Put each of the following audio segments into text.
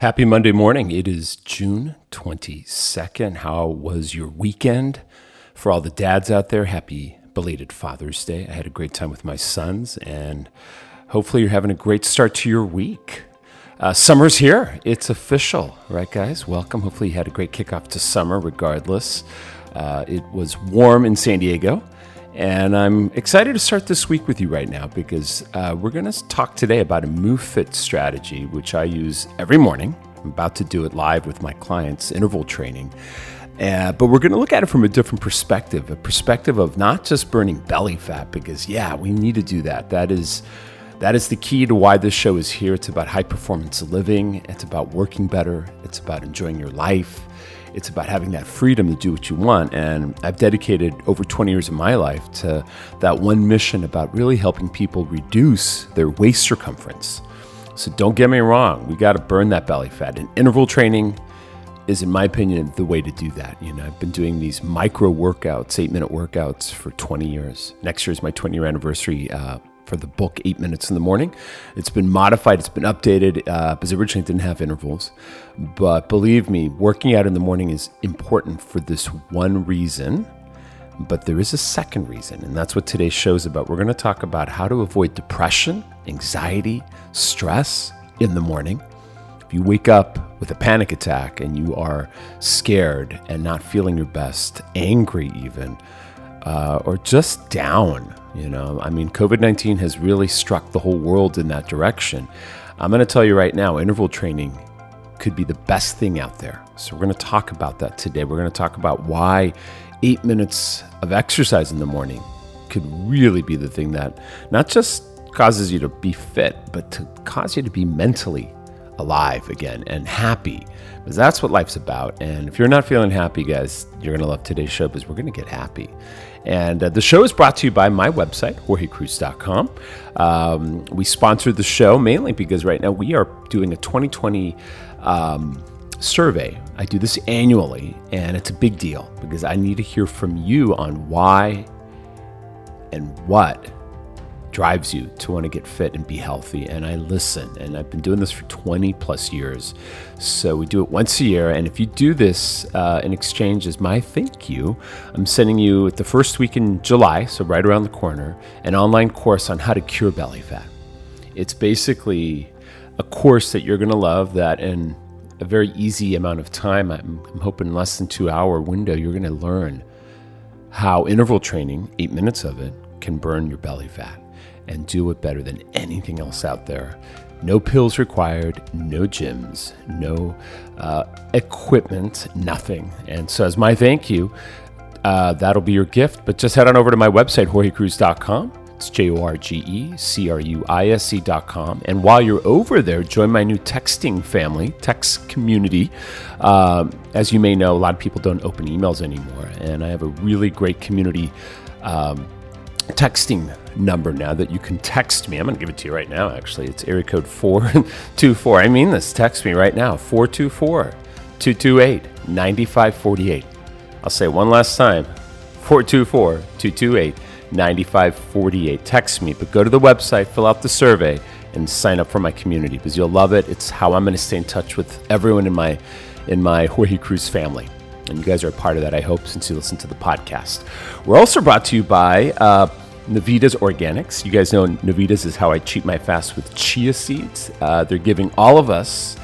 Happy Monday morning. It is June 22nd. How was your weekend? For all the dads out there, happy belated Father's Day. I had a great time with my sons, and hopefully, you're having a great start to your week. Uh, summer's here. It's official, right, guys? Welcome. Hopefully, you had a great kickoff to summer, regardless. Uh, it was warm in San Diego. And I'm excited to start this week with you right now because uh, we're going to talk today about a move fit strategy, which I use every morning. I'm about to do it live with my clients, interval training. Uh, but we're going to look at it from a different perspective a perspective of not just burning belly fat, because, yeah, we need to do that. That is. That is the key to why this show is here. It's about high performance living. It's about working better. It's about enjoying your life. It's about having that freedom to do what you want. And I've dedicated over 20 years of my life to that one mission about really helping people reduce their waist circumference. So don't get me wrong, we got to burn that belly fat. And interval training is, in my opinion, the way to do that. You know, I've been doing these micro workouts, eight minute workouts for 20 years. Next year is my 20 year anniversary uh, for the book Eight Minutes in the Morning. It's been modified, it's been updated uh, because originally it didn't have intervals. But believe me, working out in the morning is important for this one reason. But there is a second reason, and that's what today's show is about. We're going to talk about how to avoid depression, anxiety, stress in the morning. If you wake up with a panic attack and you are scared and not feeling your best, angry even, uh, or just down, you know, I mean, COVID 19 has really struck the whole world in that direction. I'm going to tell you right now, interval training could be the best thing out there. So, we're going to talk about that today. We're going to talk about why eight minutes of exercise in the morning could really be the thing that not just causes you to be fit, but to cause you to be mentally alive again and happy because that's what life's about. And if you're not feeling happy, guys, you're going to love today's show because we're going to get happy. And uh, the show is brought to you by my website, jorgecruise.com. Um, we sponsored the show mainly because right now we are doing a 2020 um, survey. I do this annually, and it's a big deal because I need to hear from you on why and what drives you to want to get fit and be healthy. And I listen, and I've been doing this for 20 plus years. So we do it once a year. And if you do this uh, in exchange as my thank you, I'm sending you the first week in July, so right around the corner, an online course on how to cure belly fat. It's basically a course that you're going to love that in a very easy amount of time, I'm, I'm hoping less than two hour window, you're going to learn how interval training, eight minutes of it, can burn your belly fat and do it better than anything else out there. No pills required, no gyms, no uh, equipment, nothing. And so, as my thank you, uh, that'll be your gift. But just head on over to my website, jorgecruise.com. It's J O R G E C R U I S E.com. And while you're over there, join my new texting family, text community. Um, as you may know, a lot of people don't open emails anymore. And I have a really great community. Um, texting number now that you can text me. I'm going to give it to you right now, actually. It's area code 424. I mean this. Text me right now 424 228 9548. I'll say one last time 424 228 9548. Text me, but go to the website, fill out the survey, and sign up for my community because you'll love it. It's how I'm going to stay in touch with everyone in my in my Jorge Cruise family. And you guys are a part of that, I hope, since you listen to the podcast. We're also brought to you by uh, Navitas Organics. You guys know Navitas is how I cheat my fast with chia seeds. Uh, they're giving all of us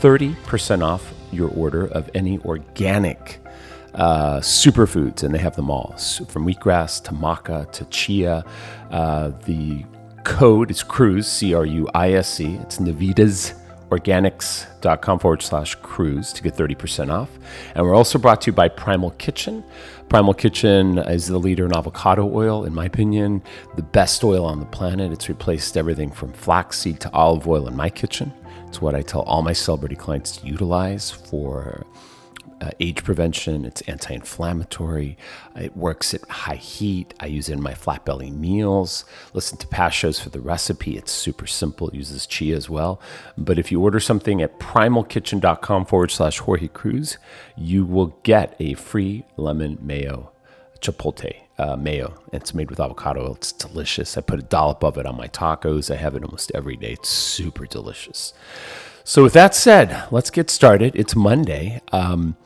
30% off your order of any organic uh, superfoods, and they have them all from wheatgrass to maca to chia. Uh, the code is Cruise, C R U I S C. It's Navitas organics.com forward slash cruise to get 30% off. And we're also brought to you by Primal Kitchen. Primal Kitchen is the leader in avocado oil, in my opinion, the best oil on the planet. It's replaced everything from flaxseed to olive oil in my kitchen. It's what I tell all my celebrity clients to utilize for uh, age prevention. It's anti inflammatory. It works at high heat. I use it in my flat belly meals. Listen to past shows for the recipe. It's super simple. It uses chia as well. But if you order something at primalkitchen.com forward slash Jorge Cruise, you will get a free lemon mayo chipotle uh, mayo. It's made with avocado oil. It's delicious. I put a dollop of it on my tacos. I have it almost every day. It's super delicious. So, with that said, let's get started. It's Monday. Um,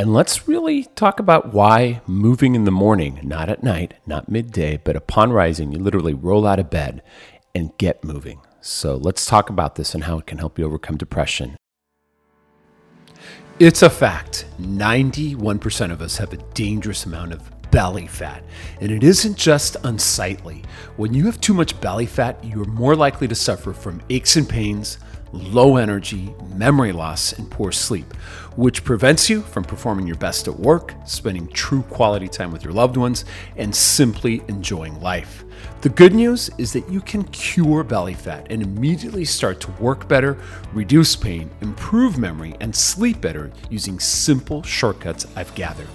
and let's really talk about why moving in the morning, not at night, not midday, but upon rising, you literally roll out of bed and get moving. So, let's talk about this and how it can help you overcome depression. It's a fact 91% of us have a dangerous amount of belly fat. And it isn't just unsightly. When you have too much belly fat, you're more likely to suffer from aches and pains low energy, memory loss, and poor sleep, which prevents you from performing your best at work, spending true quality time with your loved ones, and simply enjoying life. The good news is that you can cure belly fat and immediately start to work better, reduce pain, improve memory, and sleep better using simple shortcuts I've gathered.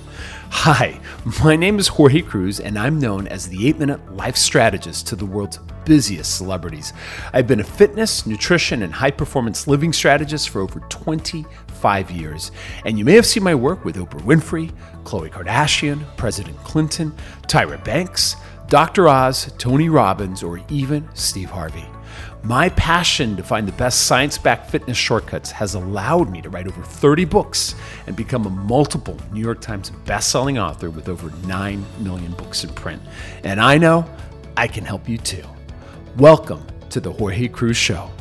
Hi, my name is Jorge Cruise, and I'm known as the 8 Minute Life Strategist to the world's busiest celebrities. I've been a fitness, nutrition, and high performance living strategist for over 25 years. And you may have seen my work with Oprah Winfrey, Khloe Kardashian, President Clinton, Tyra Banks, Dr. Oz, Tony Robbins, or even Steve Harvey. My passion to find the best science backed fitness shortcuts has allowed me to write over 30 books and become a multiple New York Times bestselling author with over 9 million books in print. And I know I can help you too. Welcome to the Jorge Cruise Show.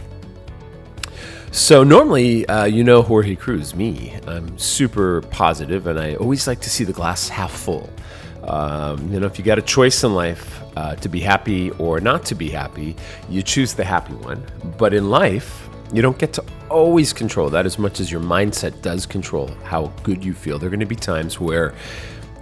So, normally, uh, you know Jorge Cruise, me. I'm super positive and I always like to see the glass half full. Um, you know, if you got a choice in life uh, to be happy or not to be happy, you choose the happy one. But in life, you don't get to always control that as much as your mindset does control how good you feel. There are going to be times where,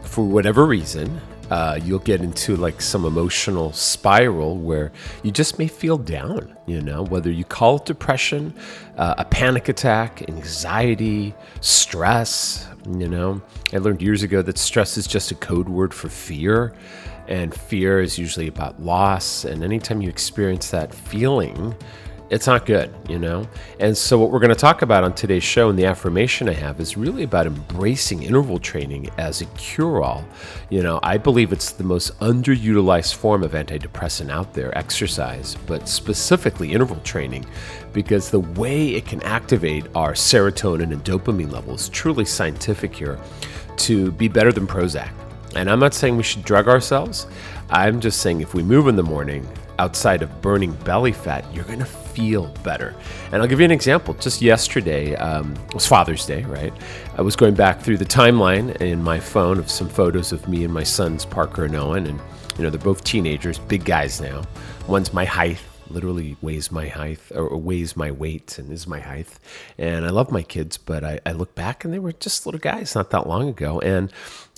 for whatever reason, uh, you'll get into like some emotional spiral where you just may feel down, you know, whether you call it depression, uh, a panic attack, anxiety, stress, you know. I learned years ago that stress is just a code word for fear, and fear is usually about loss. And anytime you experience that feeling, it's not good, you know? And so, what we're going to talk about on today's show and the affirmation I have is really about embracing interval training as a cure all. You know, I believe it's the most underutilized form of antidepressant out there, exercise, but specifically interval training, because the way it can activate our serotonin and dopamine levels, truly scientific here, to be better than Prozac. And I'm not saying we should drug ourselves. I'm just saying if we move in the morning, outside of burning belly fat, you're going to feel better. And I'll give you an example. Just yesterday um, it was Father's Day, right? I was going back through the timeline in my phone of some photos of me and my sons, Parker and Owen. And, you know, they're both teenagers, big guys now. One's my height, literally weighs my height or weighs my weight and is my height. And I love my kids, but I, I look back and they were just little guys not that long ago. And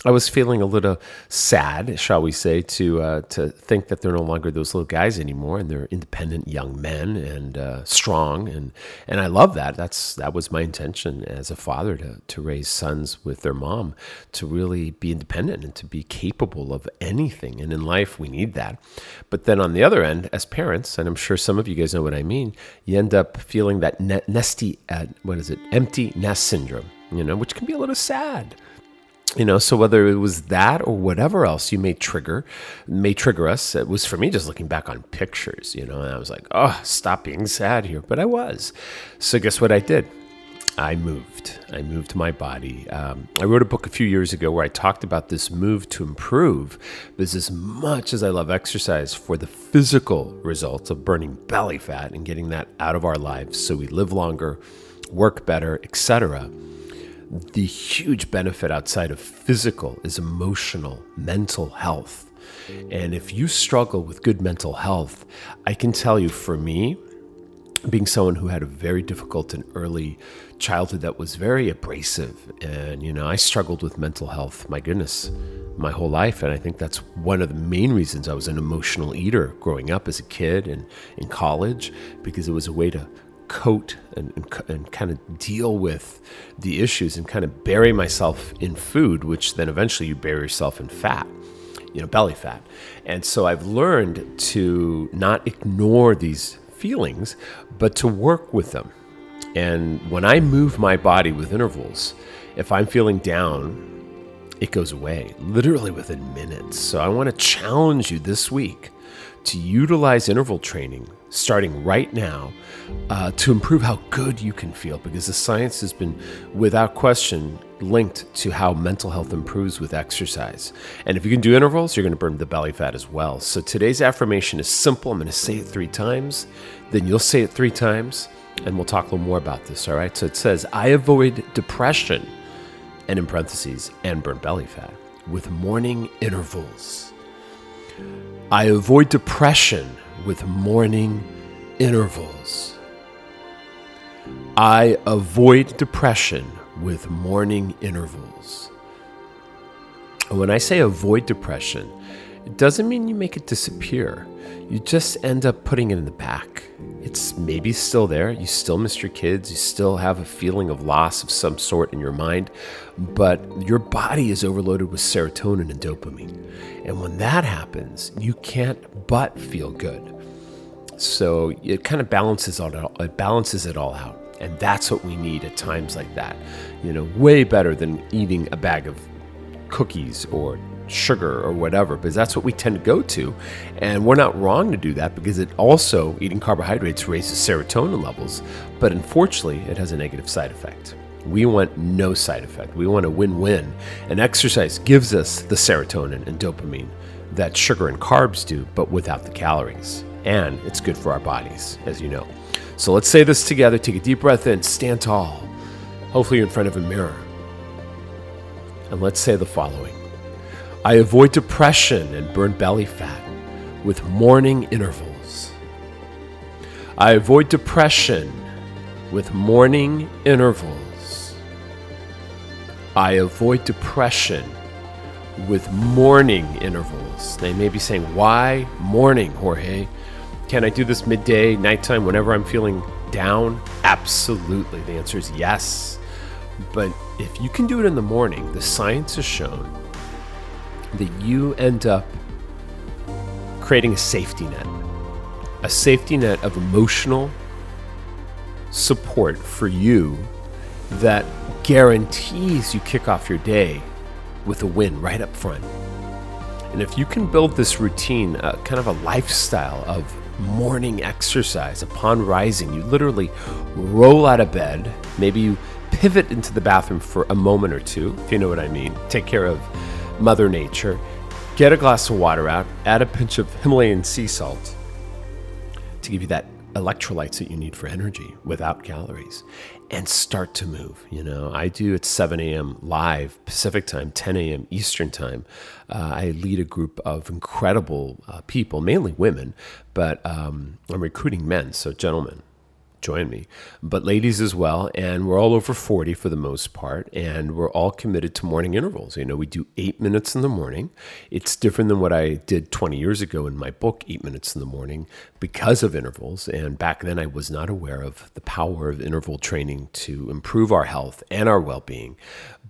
I was feeling a little sad, shall we say, to uh, to think that they're no longer those little guys anymore, and they're independent young men and uh, strong, and and I love that. That's that was my intention as a father to to raise sons with their mom, to really be independent and to be capable of anything. And in life, we need that. But then on the other end, as parents, and I'm sure some of you guys know what I mean, you end up feeling that nesty, uh, what is it, empty nest syndrome, you know, which can be a little sad you know so whether it was that or whatever else you may trigger may trigger us it was for me just looking back on pictures you know and i was like oh stop being sad here but i was. So guess what i did? I moved. I moved my body. Um, i wrote a book a few years ago where i talked about this move to improve. Because as much as i love exercise for the physical results of burning belly fat and getting that out of our lives so we live longer work better etc the huge benefit outside of physical is emotional, mental health. And if you struggle with good mental health, I can tell you for me, being someone who had a very difficult and early childhood that was very abrasive, and you know, I struggled with mental health, my goodness, my whole life. And I think that's one of the main reasons I was an emotional eater growing up as a kid and in college, because it was a way to coat and, and, and, kind of deal with the issues and kind of bury myself in food, which then eventually you bury yourself in fat, you know, belly fat. And so I've learned to not ignore these feelings, but to work with them. And when I move my body with intervals, if I'm feeling down, it goes away literally within minutes. So I want to challenge you this week to utilize interval training starting right now uh, to improve how good you can feel because the science has been, without question, linked to how mental health improves with exercise. And if you can do intervals, you're going to burn the belly fat as well. So today's affirmation is simple. I'm going to say it three times, then you'll say it three times, and we'll talk a little more about this. All right. So it says, I avoid depression, and in parentheses, and burn belly fat with morning intervals. I avoid depression with morning intervals. I avoid depression with morning intervals. When I say avoid depression, it doesn't mean you make it disappear. You just end up putting it in the back. It's maybe still there. You still miss your kids. You still have a feeling of loss of some sort in your mind, but your body is overloaded with serotonin and dopamine. And when that happens, you can't but feel good. So it kind of balances all it balances it all out. And that's what we need at times like that. You know, way better than eating a bag of cookies or sugar or whatever, because that's what we tend to go to. And we're not wrong to do that because it also, eating carbohydrates raises serotonin levels, but unfortunately, it has a negative side effect. We want no side effect. We want a win win. And exercise gives us the serotonin and dopamine that sugar and carbs do, but without the calories. And it's good for our bodies, as you know. So let's say this together. Take a deep breath in, stand tall. Hopefully, you're in front of a mirror. And let's say the following I avoid depression and burn belly fat with morning intervals. I avoid depression with morning intervals. I avoid depression with morning intervals. They may be saying, Why morning, Jorge? Can I do this midday, nighttime, whenever I'm feeling down? Absolutely. The answer is yes. But if you can do it in the morning, the science has shown that you end up creating a safety net, a safety net of emotional support for you that guarantees you kick off your day with a win right up front. And if you can build this routine, uh, kind of a lifestyle of morning exercise upon rising, you literally roll out of bed, maybe you pivot into the bathroom for a moment or two, if you know what I mean. Take care of Mother Nature. Get a glass of water out, add a pinch of Himalayan sea salt to give you that electrolytes that you need for energy without calories and start to move. You know, I do at 7 a.m. live Pacific time, 10 a.m. Eastern time. Uh, I lead a group of incredible uh, people, mainly women, but um, I'm recruiting men, so gentlemen join me, but ladies as well. And we're all over 40 for the most part. And we're all committed to morning intervals. You know, we do eight minutes in the morning. It's different than what I did 20 years ago in my book, Eight Minutes in the Morning, because of intervals. And back then, I was not aware of the power of interval training to improve our health and our well being.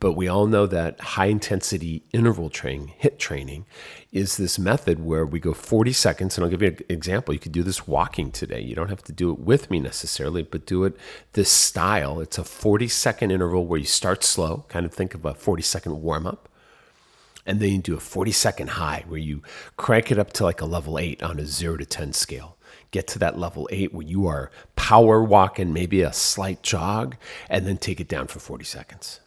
But we all know that high intensity interval training, HIIT training, is this method where we go 40 seconds. And I'll give you an example. You could do this walking today. You don't have to do it with me necessarily, but do it this style. It's a 40 second interval where you start slow, kind of think of a 40 second warm up. And then you do a 40 second high where you crank it up to like a level eight on a zero to 10 scale get to that level eight where you are power walking, maybe a slight jog, and then take it down for 40 seconds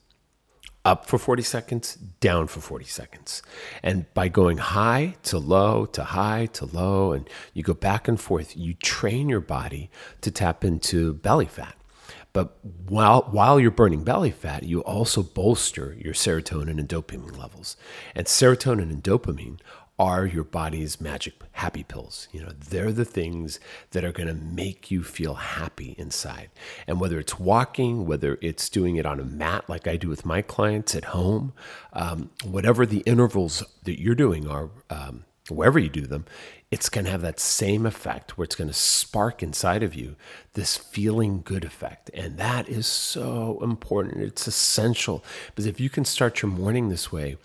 up for 40 seconds, down for 40 seconds. And by going high to low to high to low, and you go back and forth, you train your body to tap into belly fat. But while, while you're burning belly fat, you also bolster your serotonin and dopamine levels. And serotonin and dopamine are your body's magic happy pills. You know, they're the things that are going to make you feel happy inside. And whether it's walking, whether it's doing it on a mat like I do with my clients at home, um, whatever the intervals that you're doing are, um, wherever you do them, it's going to have that same effect where it's going to spark inside of you this feeling good effect. And that is so important. It's essential because if you can start your morning this way,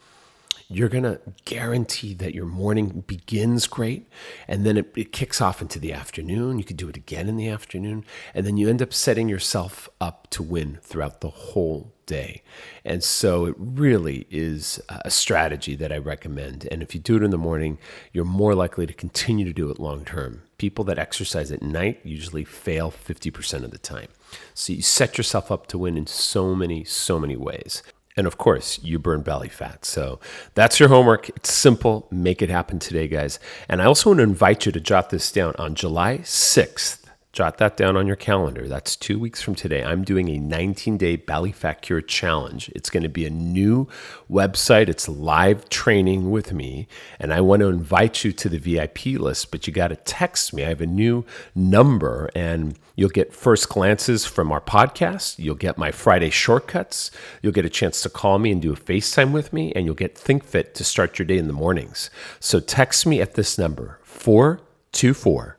you're going to guarantee that your morning begins great and then it, it, kicks off into the afternoon. You could do it again in the afternoon. And then you end up setting yourself up to win throughout the whole day. And so it really is a strategy that I recommend. And if you do it in the morning, you're more likely to continue to do it long term. People that exercise at night usually fail 50% of the time. So you set yourself up to win in so many, so many ways. And of course, you burn belly fat. So that's your homework. It's simple. Make it happen today, guys. And I also want to invite you to jot this down on July 6th. Jot that down on your calendar. That's two weeks from today. I'm doing a 19 day belly fat cure challenge. It's going to be a new website. It's live training with me. And I want to invite you to the VIP list, but you got to text me. I have a new number, and you'll get first glances from our podcast. You'll get my Friday shortcuts. You'll get a chance to call me and do a FaceTime with me, and you'll get ThinkFit to start your day in the mornings. So text me at this number 424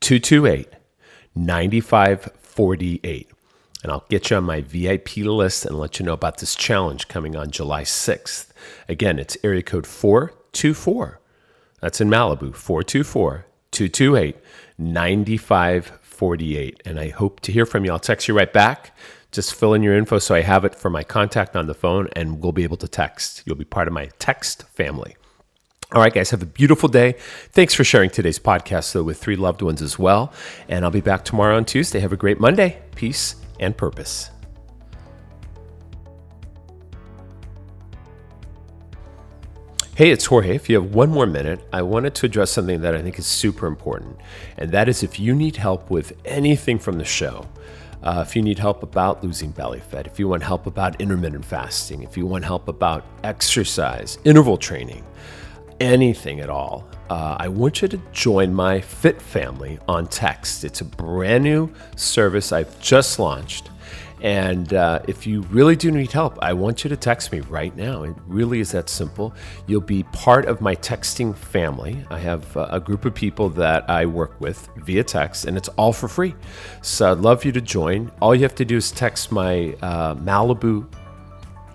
228 9548. And I'll get you on my VIP list and let you know about this challenge coming on July 6th. Again, it's area code 424. That's in Malibu, 424 228 9548. And I hope to hear from you. I'll text you right back. Just fill in your info so I have it for my contact on the phone and we'll be able to text. You'll be part of my text family. All right, guys, have a beautiful day. Thanks for sharing today's podcast, though, with three loved ones as well. And I'll be back tomorrow on Tuesday. Have a great Monday. Peace and purpose. Hey, it's Jorge. If you have one more minute, I wanted to address something that I think is super important. And that is if you need help with anything from the show, uh, if you need help about losing belly fat, if you want help about intermittent fasting, if you want help about exercise, interval training, anything at all, uh, I want you to join my Fit family on text. It's a brand new service I've just launched. And uh, if you really do need help, I want you to text me right now. It really is that simple. You'll be part of my texting family. I have uh, a group of people that I work with via text, and it's all for free. So I'd love you to join. All you have to do is text my uh, Malibu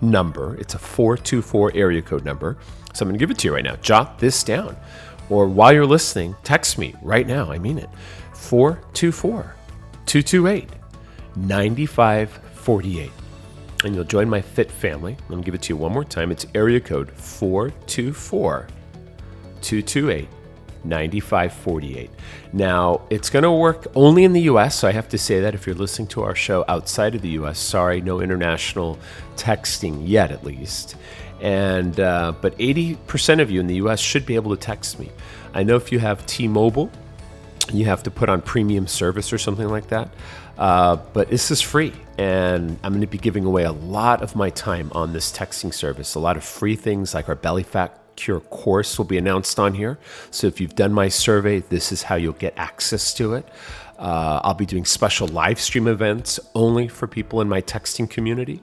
number, it's a 424 area code number. So I'm going to give it to you right now. Jot this down. Or while you're listening, text me right now. I mean it. 424 228 9548. And you'll join my fit family. I'm going to give it to you one more time. It's area code 424 228 9548. Now, it's going to work only in the US, so I have to say that if you're listening to our show outside of the US, sorry, no international texting yet at least. And uh, but 80% of you in the US should be able to text me. I know if you have T-Mobile, you have to put on premium service or something like that. Uh, but this is free, and I'm going to be giving away a lot of my time on this texting service. A lot of free things like our belly fat Cure course will be announced on here. So if you've done my survey, this is how you'll get access to it. Uh, I'll be doing special live stream events only for people in my texting community.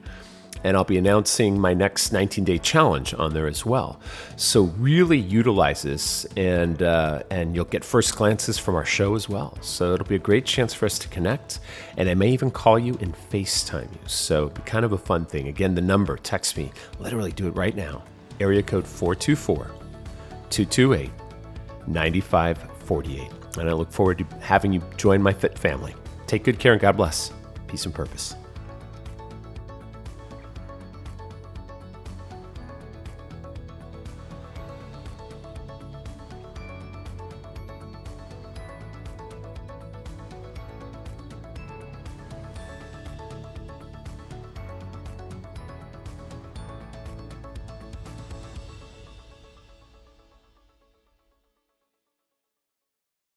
And I'll be announcing my next 19 day challenge on there as well. So really utilize this, and uh, and you'll get first glances from our show as well. So it'll be a great chance for us to connect, and I may even call you and FaceTime you. So it'll be kind of a fun thing. Again, the number, text me, literally do it right now area code 424 228 9548. And I look forward to having you join my fit family. Take good care and God bless. Peace and purpose.